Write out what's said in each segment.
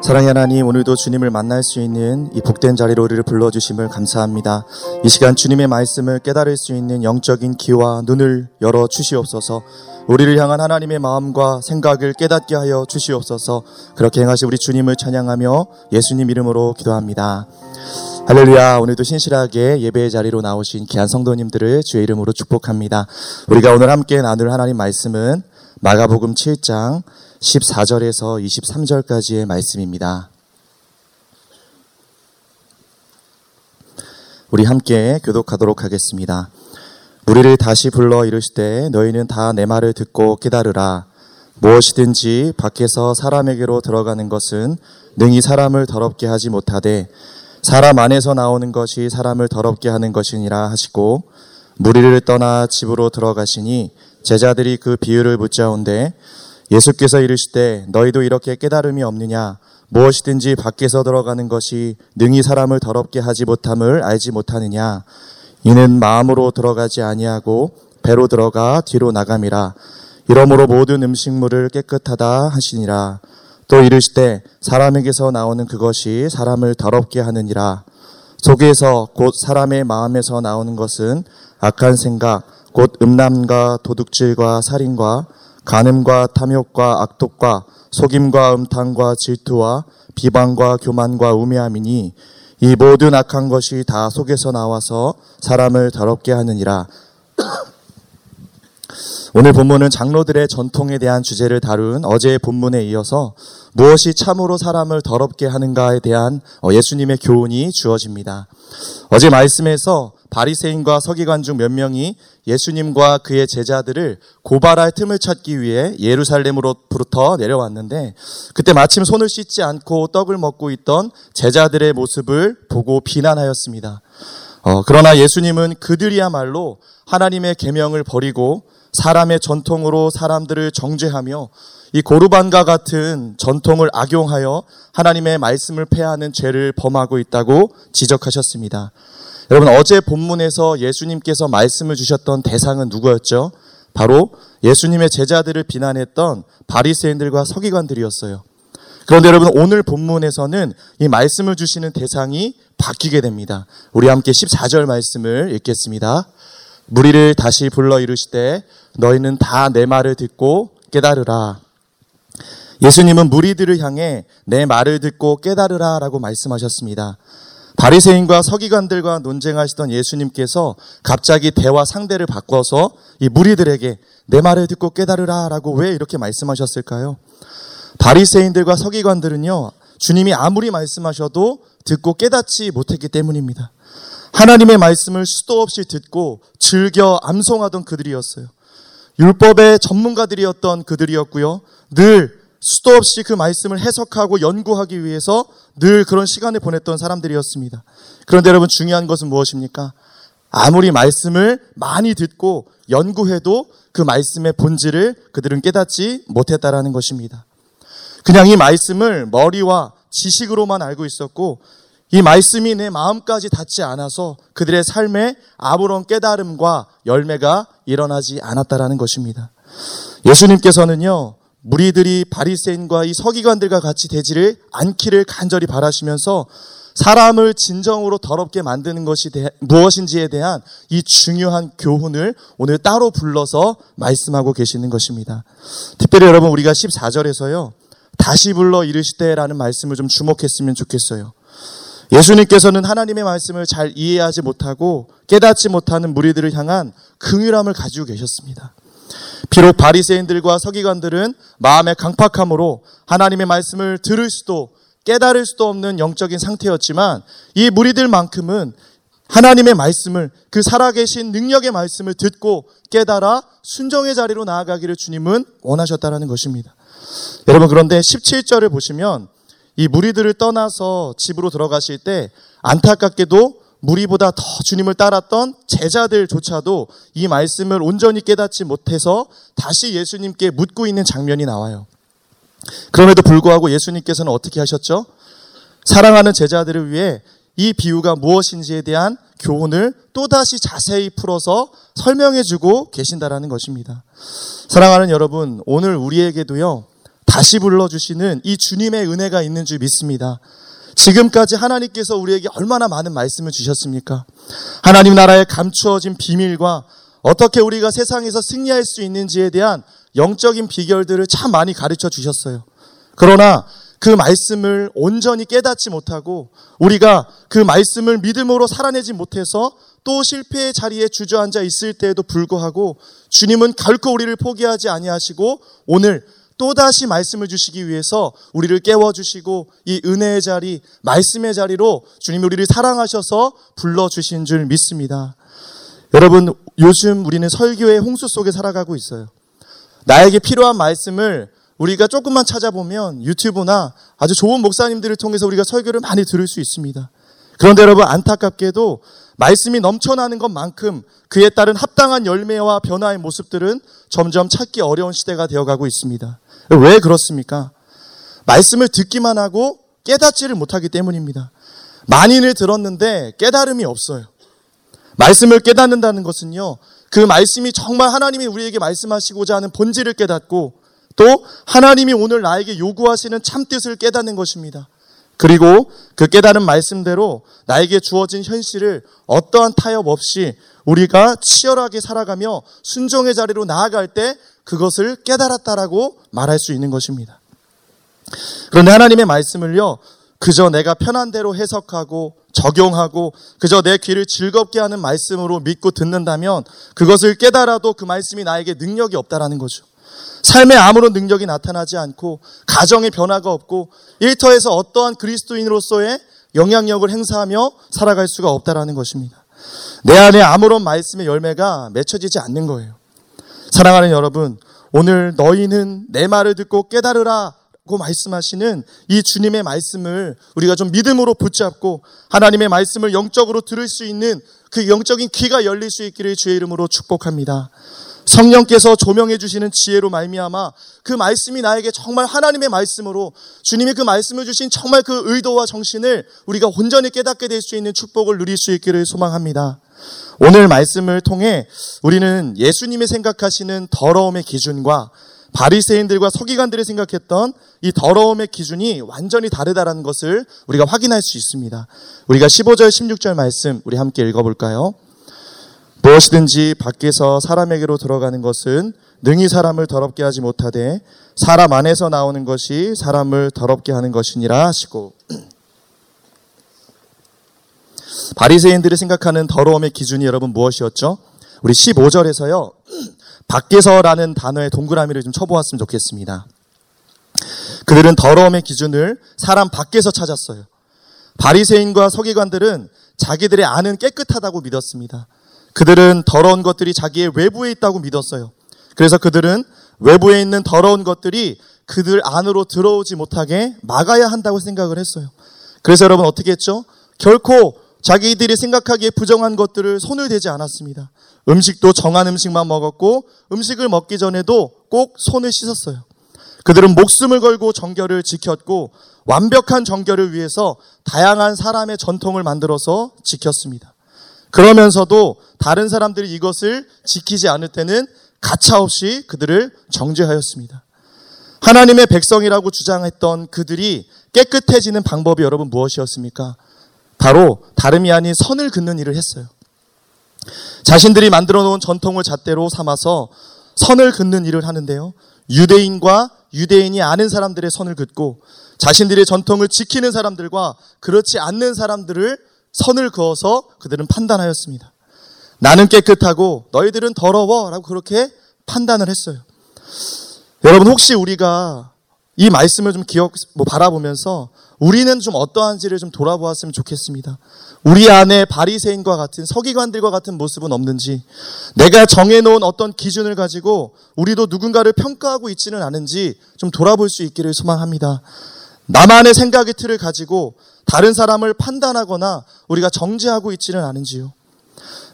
사랑의 하나님, 오늘도 주님을 만날 수 있는 이 복된 자리로 우리를 불러주심을 감사합니다. 이 시간 주님의 말씀을 깨달을 수 있는 영적인 귀와 눈을 열어 주시옵소서. 우리를 향한 하나님의 마음과 생각을 깨닫게 하여 주시옵소서. 그렇게 행하시 우리 주님을 찬양하며 예수님 이름으로 기도합니다. 할렐루야. 오늘도 신실하게 예배의 자리로 나오신 귀한 성도님들을 주의 이름으로 축복합니다. 우리가 오늘 함께 나눌 하나님 말씀은 마가복음 7장 14절에서 23절까지의 말씀입니다. 우리 함께 교독하도록 하겠습니다. 우리를 다시 불러 이르시되 너희는 다 내 말을 듣고 깨달으라. 무엇이든지 밖에서 사람에게로 들어가는 것은 능히 사람을 더럽게 하지 못하되 사람 안에서 나오는 것이 사람을 더럽게 하는 것이니라 하시고 무리를 떠나 집으로 들어가시니 제자들이 그 비유를 묻자온데 예수께서 이르시되 너희도 이렇게 깨달음이 없느냐? 무엇이든지 밖에서 들어가는 것이 능히 사람을 더럽게 하지 못함을 알지 못하느냐? 이는 마음으로 들어가지 아니하고 배로 들어가 뒤로 나감이라. 이러므로 모든 음식물을 깨끗하다 하시니라. 또 이르시되 사람에게서 나오는 그것이 사람을 더럽게 하느니라. 속에서 곧 사람의 마음에서 나오는 것은 악한 생각 곧 음란과 도둑질과 살인과 간음과 탐욕과 악독과 속임과 음탕과 질투와 비방과 교만과 우매함이니 이 모든 악한 것이 다 속에서 나와서 사람을 더럽게 하느니라. 오늘 본문은 장로들의 전통에 대한 주제를 다룬 어제의 본문에 이어서 무엇이 참으로 사람을 더럽게 하는가에 대한 어, 예수님의 교훈이 주어집니다. 어제 말씀에서 바리새인과 서기관 중 몇 명이 예수님과 그의 제자들을 고발할 틈을 찾기 위해 예루살렘으로부터 내려왔는데 그때 마침 손을 씻지 않고 떡을 먹고 있던 제자들의 모습을 보고 비난하였습니다. 어, 그러나 예수님은 그들이야말로 하나님의 계명을 버리고 사람의 전통으로 사람들을 정죄하며 이 고르반과 같은 전통을 악용하여 하나님의 말씀을 폐하는 죄를 범하고 있다고 지적하셨습니다. 여러분 어제 본문에서 예수님께서 말씀을 주셨던 대상은 누구였죠? 바로 예수님의 제자들을 비난했던 바리새인들과 서기관들이었어요. 그런데 여러분 오늘 본문에서는 이 말씀을 주시는 대상이 바뀌게 됩니다. 우리 함께 14절 말씀을 읽겠습니다. 무리를 다시 불러 이르시되 너희는 다 내 말을 듣고 깨달으라. 예수님은 무리들을 향해 내 말을 듣고 깨달으라라고 말씀하셨습니다. 바리새인과 서기관들과 논쟁하시던 예수님께서 갑자기 대화 상대를 바꿔서 이 무리들에게 내 말을 듣고 깨달으라라고 왜 이렇게 말씀하셨을까요? 바리새인들과 서기관들은요. 주님이 아무리 말씀하셔도 듣고 깨닫지 못했기 때문입니다. 하나님의 말씀을 수도 없이 듣고 즐겨 암송하던 그들이었어요. 율법의 전문가들이었던 그들이었고요. 늘 수도 없이 그 말씀을 해석하고 연구하기 위해서 늘 그런 시간을 보냈던 사람들이었습니다. 그런데 여러분 중요한 것은 무엇입니까? 아무리 말씀을 많이 듣고 연구해도 그 말씀의 본질을 그들은 깨닫지 못했다라는 것입니다. 그냥 이 말씀을 머리와 지식으로만 알고 있었고 이 말씀이 내 마음까지 닿지 않아서 그들의 삶에 아무런 깨달음과 열매가 일어나지 않았다라는 것입니다. 예수님께서는요, 무리들이 바리새인과 이 서기관들과 같이 되지를 않기를 간절히 바라시면서 사람을 진정으로 더럽게 만드는 것이 대, 무엇인지에 대한 이 중요한 교훈을 오늘 따로 불러서 말씀하고 계시는 것입니다. 특별히 여러분 우리가 14절에서요. 다시 불러 이르시되라는 말씀을 좀 주목했으면 좋겠어요. 예수님께서는 하나님의 말씀을 잘 이해하지 못하고 깨닫지 못하는 무리들을 향한 긍휼함을 가지고 계셨습니다. 비록 바리새인들과 서기관들은 마음의 강팍함으로 하나님의 말씀을 들을 수도 깨달을 수도 없는 영적인 상태였지만 이 무리들만큼은 하나님의 말씀을 그 살아계신 능력의 말씀을 듣고 깨달아 순정의 자리로 나아가기를 주님은 원하셨다라는 것입니다. 여러분 그런데 17절을 보시면 이 무리들을 떠나서 집으로 들어가실 때 안타깝게도 무리보다 더 주님을 따랐던 제자들조차도 이 말씀을 온전히 깨닫지 못해서 다시 예수님께 묻고 있는 장면이 나와요. 그럼에도 불구하고 예수님께서는 어떻게 하셨죠? 사랑하는 제자들을 위해 이 비유가 무엇인지에 대한 교훈을 또다시 자세히 풀어서 설명해 주고 계신다라는 것입니다. 사랑하는 여러분, 오늘 우리에게도요, 다시 불러주시는 이 주님의 은혜가 있는 줄 믿습니다. 지금까지 하나님께서 우리에게 얼마나 많은 말씀을 주셨습니까? 하나님 나라에 감추어진 비밀과 어떻게 우리가 세상에서 승리할 수 있는지에 대한 영적인 비결들을 참 많이 가르쳐 주셨어요. 그러나 그 말씀을 온전히 깨닫지 못하고 우리가 그 말씀을 믿음으로 살아내지 못해서 또 실패의 자리에 주저앉아 있을 때에도 불구하고 주님은 결코 우리를 포기하지 아니하시고 오늘 또다시 말씀을 주시기 위해서 우리를 깨워주시고 이 은혜의 자리, 말씀의 자리로 주님이 우리를 사랑하셔서 불러주신 줄 믿습니다. 여러분, 요즘 우리는 설교의 홍수 속에 살아가고 있어요. 나에게 필요한 말씀을 우리가 조금만 찾아보면 유튜브나 아주 좋은 목사님들을 통해서 우리가 설교를 많이 들을 수 있습니다. 그런데 여러분, 안타깝게도 말씀이 넘쳐나는 것만큼 그에 따른 합당한 열매와 변화의 모습들은 점점 찾기 어려운 시대가 되어가고 있습니다. 왜 그렇습니까? 말씀을 듣기만 하고 깨닫지를 못하기 때문입니다. 만인을 들었는데 깨달음이 없어요. 말씀을 깨닫는다는 것은요, 그 말씀이 정말 하나님이 우리에게 말씀하시고자 하는 본질을 깨닫고 또 하나님이 오늘 나에게 요구하시는 참 뜻을 깨닫는 것입니다. 그리고 그 깨달은 말씀대로 나에게 주어진 현실을 어떠한 타협 없이 우리가 치열하게 살아가며 순종의 자리로 나아갈 때 그것을 깨달았다라고 말할 수 있는 것입니다. 그런데 하나님의 말씀을요, 그저 내가 편한 대로 해석하고 적용하고 그저 내 귀를 즐겁게 하는 말씀으로 믿고 듣는다면 그것을 깨달아도 그 말씀이 나에게 능력이 없다라는 거죠. 삶에 아무런 능력이 나타나지 않고 가정의 변화가 없고 일터에서 어떠한 그리스도인으로서의 영향력을 행사하며 살아갈 수가 없다라는 것입니다. 내 안에 아무런 말씀의 열매가 맺혀지지 않는 거예요. 사랑하는 여러분, 오늘 너희는 내 말을 듣고 깨달으라 고 말씀하시는 이 주님의 말씀을 우리가 좀 믿음으로 붙잡고 하나님의 말씀을 영적으로 들을 수 있는 그 영적인 귀가 열릴 수 있기를 주의 이름으로 축복합니다. 성령께서 조명해 주시는 지혜로 말미암아 그 말씀이 나에게 정말 하나님의 말씀으로 주님이 그 말씀을 주신 정말 그 의도와 정신을 우리가 온전히 깨닫게 될 수 있는 축복을 누릴 수 있기를 소망합니다. 오늘 말씀을 통해 우리는 예수님이 생각하시는 더러움의 기준과 바리새인들과 서기관들이 생각했던 이 더러움의 기준이 완전히 다르다라는 것을 우리가 확인할 수 있습니다. 우리가 15절 16절 말씀 우리 함께 읽어 볼까요? 무엇이든지 밖에서 사람에게로 들어가는 것은 능히 사람을 더럽게 하지 못하되 사람 안에서 나오는 것이 사람을 더럽게 하는 것이니라 하시고 바리새인들이 생각하는 더러움의 기준이 여러분 무엇이었죠? 우리 15절에서요. 밖에서라는 단어의 동그라미를 좀 쳐보았으면 좋겠습니다. 그들은 더러움의 기준을 사람 밖에서 찾았어요. 바리새인과 서기관들은 자기들의 안은 깨끗하다고 믿었습니다. 그들은 더러운 것들이 자기의 외부에 있다고 믿었어요. 그래서 그들은 외부에 있는 더러운 것들이 그들 안으로 들어오지 못하게 막아야 한다고 생각을 했어요. 그래서 여러분 어떻게 했죠? 결코 자기들이 생각하기에 부정한 것들을 손을 대지 않았습니다. 음식도 정한 음식만 먹었고 음식을 먹기 전에도 꼭 손을 씻었어요. 그들은 목숨을 걸고 정결을 지켰고 완벽한 정결을 위해서 다양한 사람의 전통을 만들어서 지켰습니다. 그러면서도 다른 사람들이 이것을 지키지 않을 때는 가차없이 그들을 정죄하였습니다. 하나님의 백성이라고 주장했던 그들이 깨끗해지는 방법이 여러분 무엇이었습니까? 바로 다름이 아닌 선을 긋는 일을 했어요. 자신들이 만들어 놓은 전통을 잣대로 삼아서 선을 긋는 일을 하는데요. 유대인과 유대인이 아는 사람들의 선을 긋고 자신들의 전통을 지키는 사람들과 그렇지 않는 사람들을 선을 그어서 그들은 판단하였습니다. 나는 깨끗하고 너희들은 더러워 라고 그렇게 판단을 했어요. 여러분 혹시 우리가 이 말씀을 좀 기억, 뭐 바라보면서 우리는 좀 어떠한지를 좀 돌아보았으면 좋겠습니다. 우리 안에 바리새인과 같은 서기관들과 같은 모습은 없는지, 내가 정해놓은 어떤 기준을 가지고 우리도 누군가를 평가하고 있지는 않은지 좀 돌아볼 수 있기를 소망합니다. 나만의 생각의 틀을 가지고 다른 사람을 판단하거나 우리가 정죄하고 있지는 않은지요.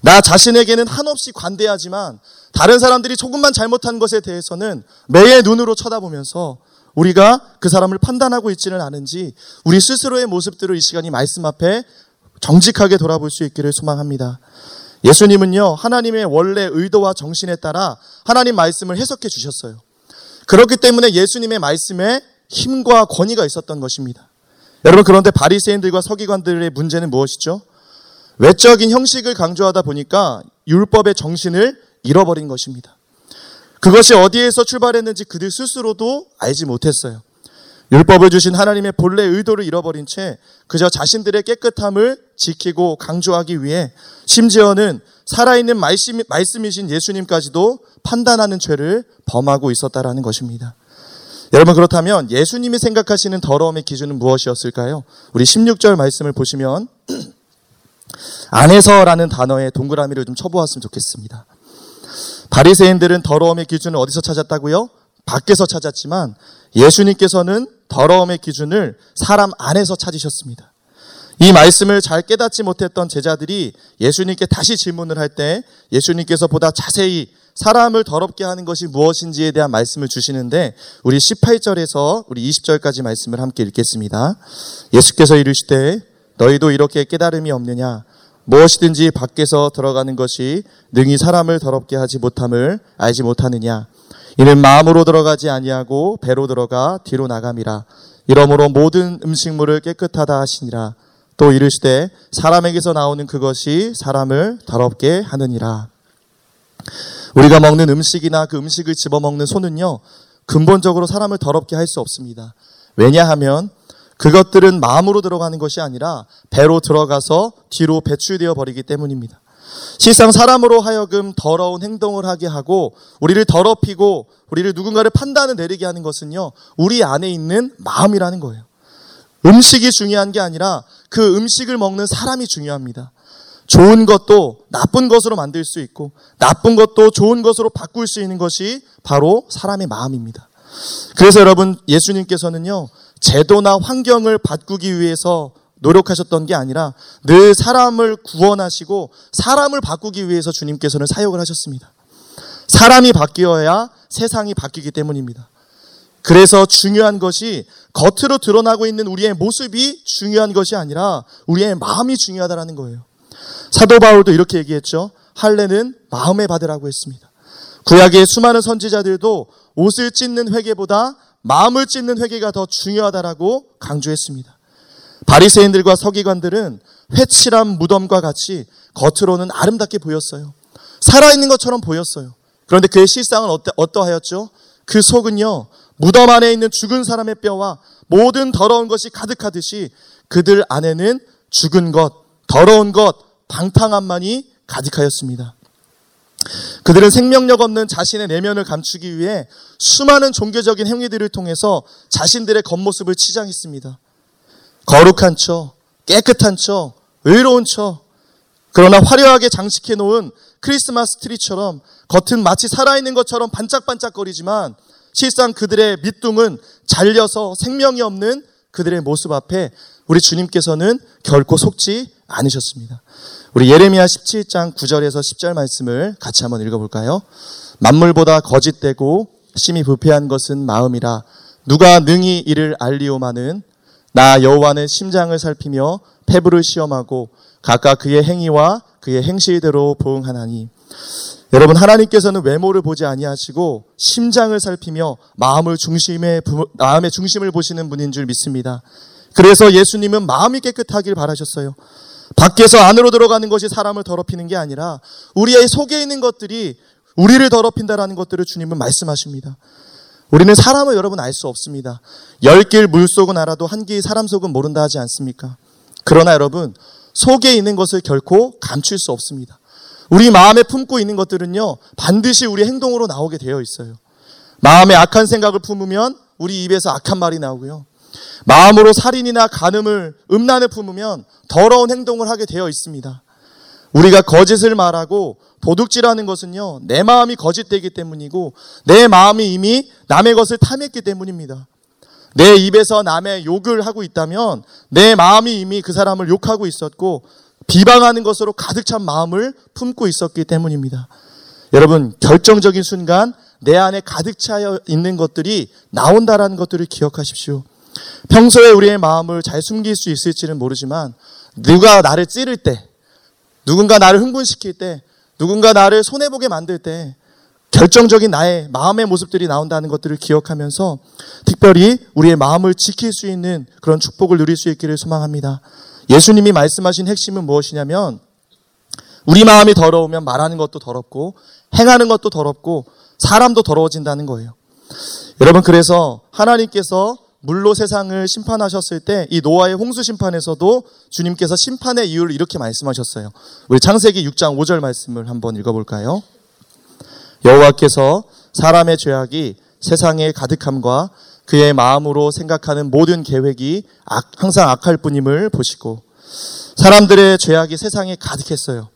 나 자신에게는 한없이 관대하지만 다른 사람들이 조금만 잘못한 것에 대해서는 매의 눈으로 쳐다보면서 우리가 그 사람을 판단하고 있지는 않은지 우리 스스로의 모습들을 이 시간이 말씀 앞에 정직하게 돌아볼 수 있기를 소망합니다. 예수님은요, 하나님의 원래 의도와 정신에 따라 하나님 말씀을 해석해 주셨어요. 그렇기 때문에 예수님의 말씀에 힘과 권위가 있었던 것입니다. 여러분 그런데 바리새인들과 서기관들의 문제는 무엇이죠? 외적인 형식을 강조하다 보니까 율법의 정신을 잃어버린 것입니다. 그것이 어디에서 출발했는지 그들 스스로도 알지 못했어요. 율법을 주신 하나님의 본래 의도를 잃어버린 채 그저 자신들의 깨끗함을 지키고 강조하기 위해 심지어는 살아있는 말씀, 말씀이신 예수님까지도 판단하는 죄를 범하고 있었다라는 것입니다. 여러분 그렇다면 예수님이 생각하시는 더러움의 기준은 무엇이었을까요? 우리 16절 말씀을 보시면 안에서라는 단어에 동그라미를 좀 쳐보았으면 좋겠습니다. 바리새인들은 더러움의 기준을 어디서 찾았다고요? 밖에서 찾았지만 예수님께서는 더러움의 기준을 사람 안에서 찾으셨습니다. 이 말씀을 잘 깨닫지 못했던 제자들이 예수님께 다시 질문을 할 때 예수님께서 보다 자세히 사람을 더럽게 하는 것이 무엇인지에 대한 말씀을 주시는데 우리 18절에서 우리 20절까지 말씀을 함께 읽겠습니다. 예수께서 이르시되 너희도 이렇게 깨달음이 없느냐 무엇이든지 밖에서 들어가는 것이 능히 사람을 더럽게 하지 못함을 알지 못하느냐? 이는 마음으로 들어가지 아니하고 배로 들어가 뒤로 나감이라. 이러므로 모든 음식물을 깨끗하다 하시니라. 또 이르시되 사람에게서 나오는 그것이 사람을 더럽게 하느니라. 우리가 먹는 음식이나 그 음식을 집어먹는 손은요 근본적으로 사람을 더럽게 할 수 없습니다. 왜냐하면 그것들은 마음으로 들어가는 것이 아니라 배로 들어가서 뒤로 배출되어 버리기 때문입니다. 실상 사람으로 하여금 더러운 행동을 하게 하고 우리를 더럽히고 우리를 누군가를 판단을 내리게 하는 것은요, 우리 안에 있는 마음이라는 거예요. 음식이 중요한 게 아니라 그 음식을 먹는 사람이 중요합니다. 좋은 것도 나쁜 것으로 만들 수 있고 나쁜 것도 좋은 것으로 바꿀 수 있는 것이 바로 사람의 마음입니다. 그래서 여러분 예수님께서는요 제도나 환경을 바꾸기 위해서 노력하셨던 게 아니라 늘 사람을 구원하시고 사람을 바꾸기 위해서 주님께서는 사역을 하셨습니다. 사람이 바뀌어야 세상이 바뀌기 때문입니다. 그래서 중요한 것이 겉으로 드러나고 있는 우리의 모습이 중요한 것이 아니라 우리의 마음이 중요하다는 거예요. 사도 바울도 이렇게 얘기했죠. 할례는 마음에 받으라고 했습니다. 구약의 수많은 선지자들도 옷을 찢는 회개보다 마음을 찢는 회개가 더 중요하다라고 강조했습니다. 바리새인들과 서기관들은 회칠한 무덤과 같이 겉으로는 아름답게 보였어요. 살아있는 것처럼 보였어요. 그런데 그의 실상은 어떠, 어떠하였죠? 그 속은요, 무덤 안에 있는 죽은 사람의 뼈와 모든 더러운 것이 가득하듯이 그들 안에는 죽은 것, 더러운 것, 방탕함만이 가득하였습니다. 그들은 생명력 없는 자신의 내면을 감추기 위해 수많은 종교적인 행위들을 통해서 자신들의 겉모습을 치장했습니다. 거룩한 척, 깨끗한 척, 의로운 척, 그러나 화려하게 장식해 놓은 크리스마스 트리처럼 겉은 마치 살아있는 것처럼 반짝반짝거리지만 실상 그들의 밑둥은 잘려서 생명이 없는 그들의 모습 앞에 우리 주님께서는 결코 속지 않으셨습니다. 우리 예레미야 17장 9절에서 10절 말씀을 같이 한번 읽어볼까요? 만물보다 거짓되고 심히 부패한 것은 마음이라 누가 능히 이를 알리오마는 나 여호와는 심장을 살피며 폐부를 시험하고 각각 그의 행위와 그의 행실대로 보응하나니 여러분 하나님께서는 외모를 보지 아니하시고 심장을 살피며 마음을 중심에 마음의 중심을 보시는 분인 줄 믿습니다. 그래서 예수님은 마음이 깨끗하길 바라셨어요. 밖에서 안으로 들어가는 것이 사람을 더럽히는 게 아니라 우리의 속에 있는 것들이 우리를 더럽힌다라는 것들을 주님은 말씀하십니다. 우리는 사람을 여러분 알 수 없습니다. 열 길 물속은 알아도 한 길 사람 속은 모른다 하지 않습니까? 그러나 여러분 속에 있는 것을 결코 감출 수 없습니다. 우리 마음에 품고 있는 것들은요 반드시 우리 행동으로 나오게 되어 있어요. 마음에 악한 생각을 품으면 우리 입에서 악한 말이 나오고요. 마음으로 살인이나 간음을 음란을 품으면 더러운 행동을 하게 되어 있습니다. 우리가 거짓을 말하고 도둑질하는 것은요, 내 마음이 거짓되기 때문이고, 내 마음이 이미 남의 것을 탐했기 때문입니다. 내 입에서 남의 욕을 하고 있다면, 내 마음이 이미 그 사람을 욕하고 있었고, 비방하는 것으로 가득 찬 마음을 품고 있었기 때문입니다. 여러분, 결정적인 순간, 내 안에 가득 차 있는 것들이 나온다라는 것들을 기억하십시오. 평소에 우리의 마음을 잘 숨길 수 있을지는 모르지만 누가 나를 찌를 때, 누군가 나를 흥분시킬 때, 누군가 나를 손해보게 만들 때 결정적인 나의 마음의 모습들이 나온다는 것들을 기억하면서 특별히 우리의 마음을 지킬 수 있는 그런 축복을 누릴 수 있기를 소망합니다. 예수님이 말씀하신 핵심은 무엇이냐면 우리 마음이 더러우면 말하는 것도 더럽고 행하는 것도 더럽고 사람도 더러워진다는 거예요. 여러분 그래서 하나님께서 물로 세상을 심판하셨을 때 이 노아의 홍수 심판에서도 주님께서 심판의 이유를 이렇게 말씀하셨어요. 우리 창세기 6장 5절 말씀을 한번 읽어볼까요? 여호와께서 사람의 죄악이 세상에 가득함과 그의 마음으로 생각하는 모든 계획이 악, 항상 악할 뿐임을 보시고 사람들의 죄악이 세상에 가득했어요.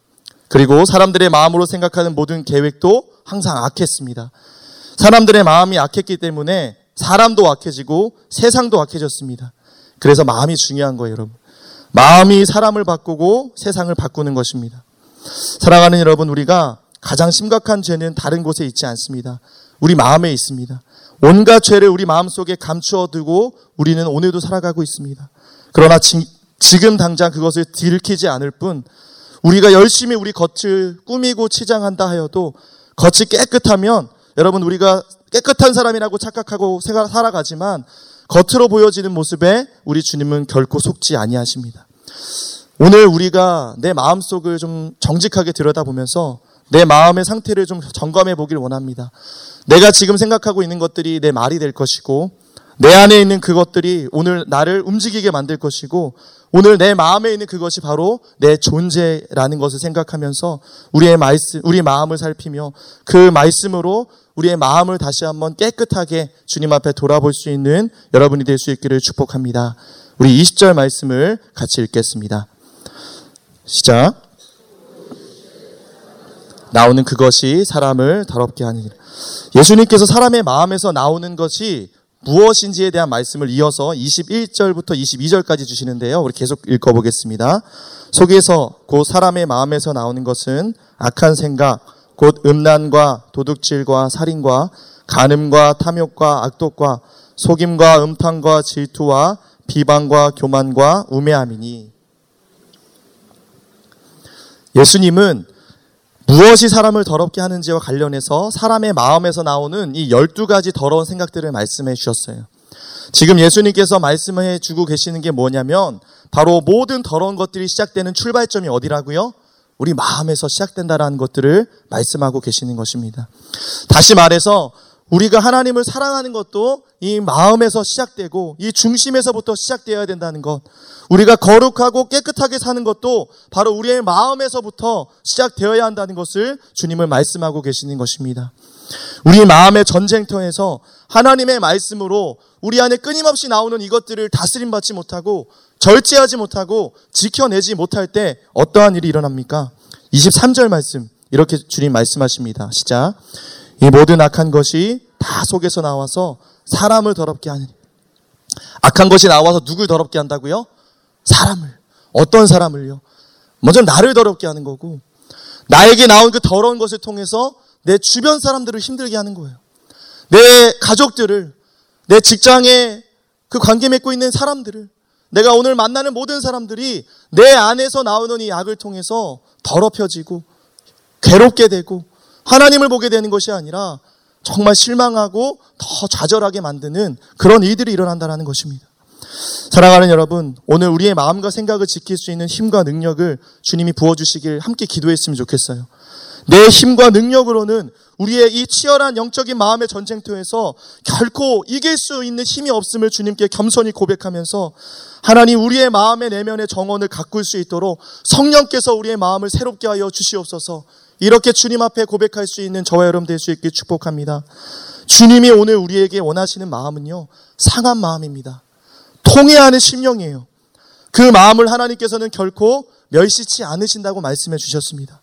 그리고 사람들의 마음으로 생각하는 모든 계획도 항상 악했습니다. 사람들의 마음이 악했기 때문에 사람도 악해지고 세상도 악해졌습니다. 그래서 마음이 중요한 거예요, 여러분. 마음이 사람을 바꾸고 세상을 바꾸는 것입니다. 사랑하는 여러분, 우리가 가장 심각한 죄는 다른 곳에 있지 않습니다. 우리 마음에 있습니다. 온갖 죄를 우리 마음속에 감추어 두고 우리는 오늘도 살아가고 있습니다. 그러나 지, 지금 당장 그것을 들키지 않을 뿐 우리가 열심히 우리 겉을 꾸미고 치장한다 하여도 겉이 깨끗하면 여러분 우리가 깨끗한 사람이라고 착각하고 살아가지만 겉으로 보여지는 모습에 우리 주님은 결코 속지 아니하십니다. 오늘 우리가 내 마음속을 좀 정직하게 들여다보면서 내 마음의 상태를 좀 점검해 보길 원합니다. 내가 지금 생각하고 있는 것들이 내 말이 될 것이고 내 안에 있는 그것들이 오늘 나를 움직이게 만들 것이고 오늘 내 마음에 있는 그것이 바로 내 존재라는 것을 생각하면서 우리의 말씀, 우리 마음을 살피며 그 말씀으로 우리의 마음을 다시 한번 깨끗하게 주님 앞에 돌아볼 수 있는 여러분이 될 수 있기를 축복합니다. 우리 20절 말씀을 같이 읽겠습니다. 시작. 나오는 그것이 사람을 더럽게 하느니라. 예수님께서 사람의 마음에서 나오는 것이 무엇인지에 대한 말씀을 이어서 21절부터 22절까지 주시는데요. 우리 계속 읽어보겠습니다. 속에서 곧 사람의 마음에서 나오는 것은 악한 생각, 곧 음란과 도둑질과 살인과 간음과 탐욕과 악독과 속임과 음탕과 질투와 비방과 교만과 우매함이니 예수님은 무엇이 사람을 더럽게 하는지와 관련해서 사람의 마음에서 나오는 이 12가지 더러운 생각들을 말씀해 주셨어요. 지금 예수님께서 말씀해 주고 계시는 게 뭐냐면 바로 모든 더러운 것들이 시작되는 출발점이 어디라고요? 우리 마음에서 시작된다라는 것들을 말씀하고 계시는 것입니다. 다시 말해서 우리가 하나님을 사랑하는 것도 이 마음에서 시작되고 이 중심에서부터 시작되어야 된다는 것. 우리가 거룩하고 깨끗하게 사는 것도 바로 우리의 마음에서부터 시작되어야 한다는 것을 주님을 말씀하고 계시는 것입니다. 우리 마음의 전쟁터에서 하나님의 말씀으로 우리 안에 끊임없이 나오는 이것들을 다스림 받지 못하고 절제하지 못하고 지켜내지 못할 때 어떠한 일이 일어납니까? 23절 말씀 이렇게 주님 말씀하십니다. 시작. 이 모든 악한 것이 다 속에서 나와서 사람을 더럽게 하는 악한 것이 나와서 누굴 더럽게 한다고요? 사람을 어떤 사람을요? 먼저 나를 더럽게 하는 거고 나에게 나온 그 더러운 것을 통해서 내 주변 사람들을 힘들게 하는 거예요. 내 가족들을 내 직장에 그 관계 맺고 있는 사람들을 내가 오늘 만나는 모든 사람들이 내 안에서 나오는 이 악을 통해서 더럽혀지고 괴롭게 되고 하나님을 보게 되는 것이 아니라 정말 실망하고 더 좌절하게 만드는 그런 일들이 일어난다는 것입니다. 사랑하는 여러분, 오늘 우리의 마음과 생각을 지킬 수 있는 힘과 능력을 주님이 부어주시길 함께 기도했으면 좋겠어요. 내 힘과 능력으로는 우리의 이 치열한 영적인 마음의 전쟁터에서 결코 이길 수 있는 힘이 없음을 주님께 겸손히 고백하면서 하나님 우리의 마음의 내면의 정원을 가꿀 수 있도록 성령께서 우리의 마음을 새롭게 하여 주시옵소서 이렇게 주님 앞에 고백할 수 있는 저와 여러분 될 수 있길 축복합니다. 주님이 오늘 우리에게 원하시는 마음은요, 상한 마음입니다. 통해하는 심령이에요. 그 마음을 하나님께서는 결코 멸시치 않으신다고 말씀해 주셨습니다.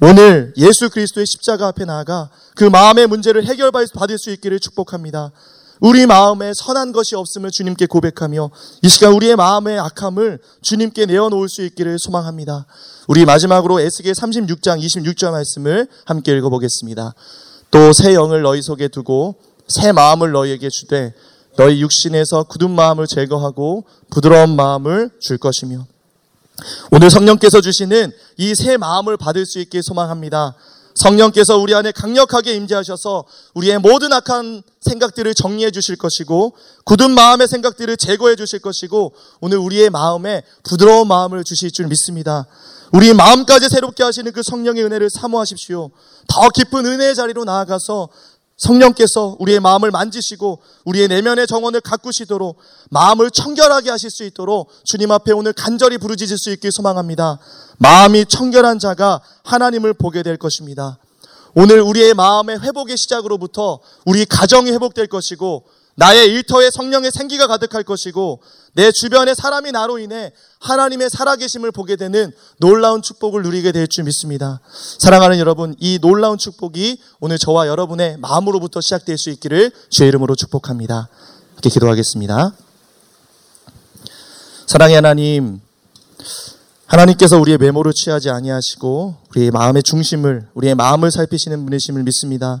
오늘 예수 그리스도의 십자가 앞에 나아가 그 마음의 문제를 해결받을 수 있기를 축복합니다. 우리 마음에 선한 것이 없음을 주님께 고백하며 이 시간 우리의 마음의 악함을 주님께 내어놓을 수 있기를 소망합니다. 우리 마지막으로 에스겔 36장 26절 말씀을 함께 읽어보겠습니다. 또 새 영을 너희 속에 두고 새 마음을 너희에게 주되 너희 육신에서 굳은 마음을 제거하고 부드러운 마음을 줄 것이며 오늘 성령께서 주시는 이 새 마음을 받을 수 있게 소망합니다. 성령께서 우리 안에 강력하게 임재하셔서 우리의 모든 악한 생각들을 정리해 주실 것이고 굳은 마음의 생각들을 제거해 주실 것이고 오늘 우리의 마음에 부드러운 마음을 주실 줄 믿습니다. 우리 마음까지 새롭게 하시는 그 성령의 은혜를 사모하십시오. 더 깊은 은혜의 자리로 나아가서 성령께서 우리의 마음을 만지시고 우리의 내면의 정원을 가꾸시도록 마음을 청결하게 하실 수 있도록 주님 앞에 오늘 간절히 부르짖을 수 있길 소망합니다. 마음이 청결한 자가 하나님을 보게 될 것입니다. 오늘 우리의 마음의 회복의 시작으로부터 우리 가정이 회복될 것이고 나의 일터에 성령의 생기가 가득할 것이고 내 주변의 사람이 나로 인해 하나님의 살아계심을 보게 되는 놀라운 축복을 누리게 될 줄 믿습니다. 사랑하는 여러분, 이 놀라운 축복이 오늘 저와 여러분의 마음으로부터 시작될 수 있기를 주의 이름으로 축복합니다. 이렇게 기도하겠습니다. 사랑의 하나님, 하나님께서 우리의 메모를 취하지 아니하시고 우리의 마음의 중심을 우리의 마음을 살피시는 분이심을 믿습니다.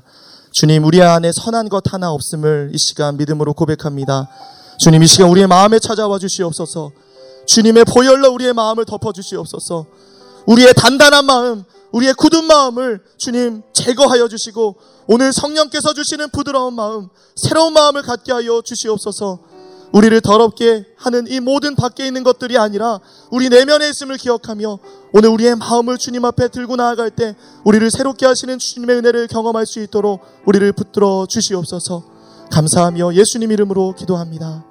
주님, 우리 안에 선한 것 하나 없음을 이 시간 믿음으로 고백합니다. 주님, 이 시간 우리의 마음에 찾아와 주시옵소서. 주님의 보혈로 우리의 마음을 덮어 주시옵소서. 우리의 단단한 마음, 우리의 굳은 마음을 주님 제거하여 주시고 오늘 성령께서 주시는 부드러운 마음, 새로운 마음을 갖게 하여 주시옵소서. 우리를 더럽게 하는 이 모든 밖에 있는 것들이 아니라 우리 내면에 있음을 기억하며 오늘 우리의 마음을 주님 앞에 들고 나아갈 때 우리를 새롭게 하시는 주님의 은혜를 경험할 수 있도록 우리를 붙들어 주시옵소서 감사하며 예수님 이름으로 기도합니다.